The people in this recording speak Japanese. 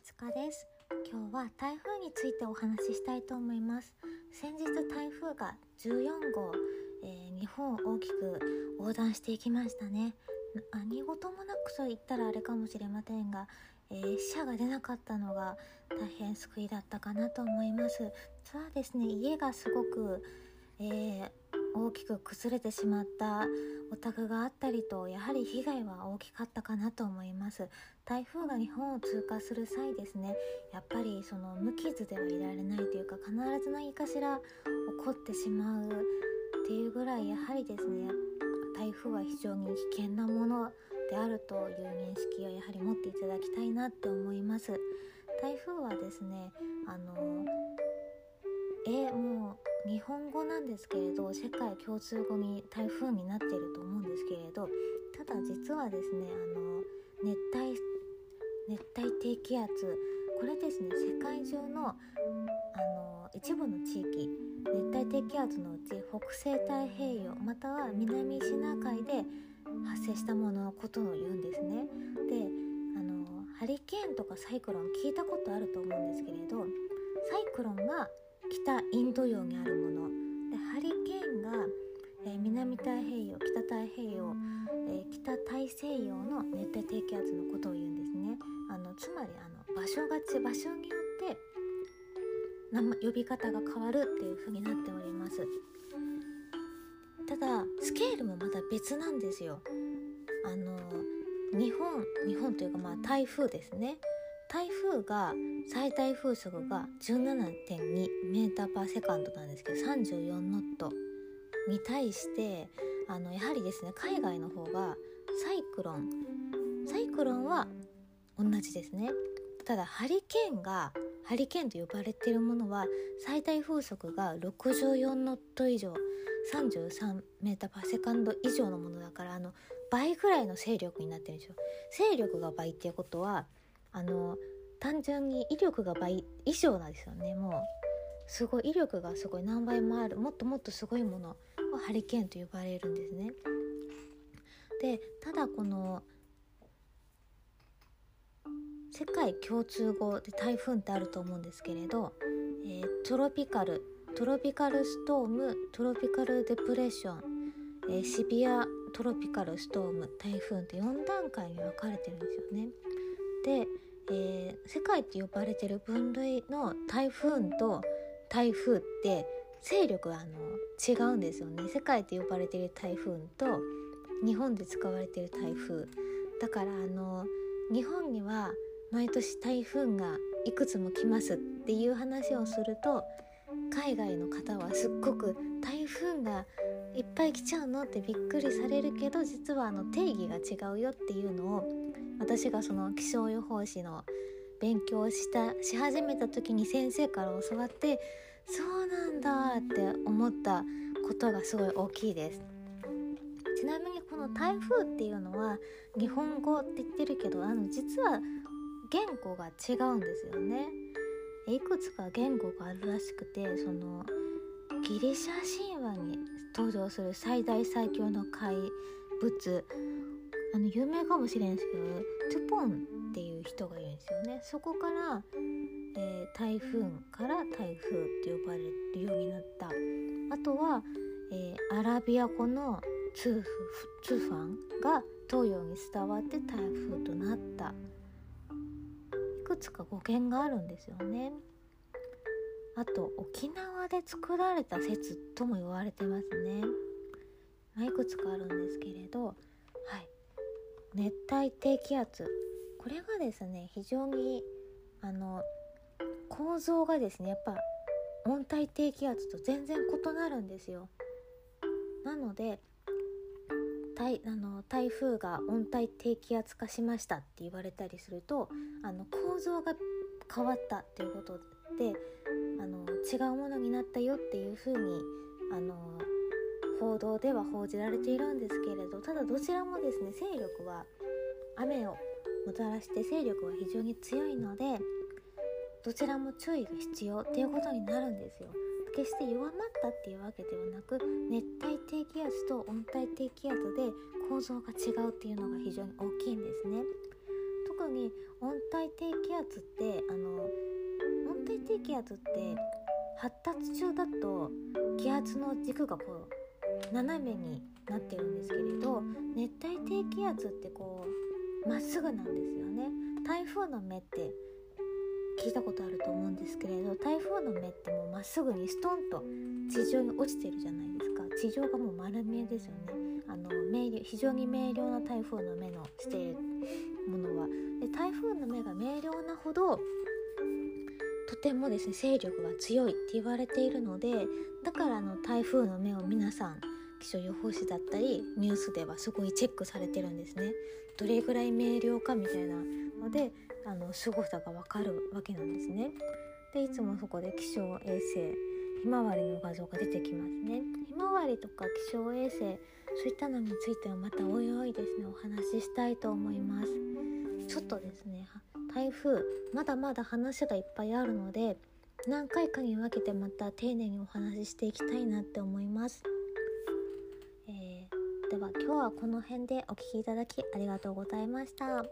いつかです。今日は台風についてお話ししたいと思います。先日台風が14号、えー、日本を大きく横断していきましたね。何事もなくと言ったらあれかもしれませんが、えー、死者が出なかったのが大変救いだったかなと思います。実はですね家がすごく、えー、大きく崩れてしまったお宅があったりとやはり被害は大きかったかなと思います。台風が日本を通過する際ですねやっぱりその無傷ではいられないというか必ず何かしら起こってしまうっていうぐらいやはりですね台風は非常に危険なものであるという認識をやはり持っていただきたいなって思います。台風はですねあのえもう日本語なんですけれど世界共通語に台風になっていると思うんですけれどただ実はですねあの熱帯熱帯低気圧これですね世界中のあの一部の地域熱帯低気圧のうち北西太平洋または南シナ海で発生したもののことを言うんですね。であのハリケーンとかサイクロン聞いたことあると思うんですけれどサイクロンが北インド洋にあるもの。でハリケーンが、えー、南太平洋北太平洋、えー、北大西洋の熱帯低気圧のことを言うんですね。あのつまりあの場所がち場所によって呼び方が変わるっていう風になっております。ただスケールもまた別なんですよ。あの日本日本というかまあ台風ですね。台風が最大風速が17.2メーターパーセカンドなんですけど34ノットに対してあのやはりですね海外の方がサイクロンサイクロンは同じですね。ただハリケーンがハリケーンと呼ばれているものは最大風速が64ノット以上33メーターパーセカンド以上のものだからあの倍ぐらいの勢力になってるんですよ。勢力が倍っていうことはあの単純に威力が倍以上なんですよねもうすごい威力がすごい何倍もあるもっともっとすごいものをハリケーンと呼ばれるんですね。でただこの世界共通語で台風ってあると思うんですけれど、えー、トロピカルトロピカルストームトロピカルデプレッション、えー、シビアトロピカルストーム台風って4段階に分かれてるんですよね。で、えー、世界って呼ばれてる分類の台風と台風って勢力はあの違うんですよね。世界って呼ばれてる台風と日本で使われてる台風。だからあの日本には毎年台風がいくつも来ますっていう話をすると海外の方はすっごく台風がいっぱい来ちゃうのってびっくりされるけど実はあの定義が違うよっていうのを私がその気象予報士の勉強をしたし始めた時に先生から教わってそうなんだって思ったことがすごい大きいです。ちなみにこの台風っていうのは日本語って言ってるけどあの実は言語が違うんですよね。いくつか言語があるらしくてそのギリシャ神話に登場する最大最強の怪物。あの有名かもしれんすけどトゥポンっていう人がいるんですよね。そこから、えー、台風から台風って呼ばれるようになった。あとは、えー、アラビア語のツーフツーファンが東洋に伝わって台風となった。いくつか語源があるんですよね。あと沖縄で作られた説とも言われてますね、まあ、いくつかあるんですけれどはい。熱帯低気圧。これがですね非常にあの構造がですねやっぱ温帯低気圧と全然異なるんですよ。なので台あの台風が温帯低気圧化しましたって言われたりするとあの構造が変わったっていうことで違うものになったよっていうふうにあの報道では報じられているんですけれどただどちらもですね勢力は雨をもたらして勢力は非常に強いのでどちらも注意が必要っていうことになるんですよ。決して弱まったっていうわけではなく熱帯低気圧と温帯低気圧で構造が違うっていうのが非常に大きいんですね。特に温帯低気圧ってあの温帯低気圧って発達中だと気圧の軸がこう斜めになってるんですけれど熱帯低気圧ってこうまっすぐなんですよね。台風の目って聞いたことあると思うんですけれど台風の目ってもうまっすぐにストンと地上に落ちてるじゃないですか。地上がもう丸見えですよね。あの明瞭非常に明瞭な台風の目のしているものは。で台風の目が明瞭なほどてもですね勢力が強いって言われているのでだからあの台風の目を皆さん気象予報士だったりニュースではすごいチェックされてるんですね。どれぐらい明瞭かみたいなのであの凄さがわかるわけなんですね。でいつもそこで気象衛星ひまわりの画像が出てきますね。ひまわりとか気象衛星そういったのについてはまたおいおいですねお話ししたいと思います。ちょっとですね台風まだまだ話がいっぱいあるので何回かに分けてまた丁寧にお話ししていきたいなって思います、えー、では今日はこの辺でお聴きいただきありがとうございました。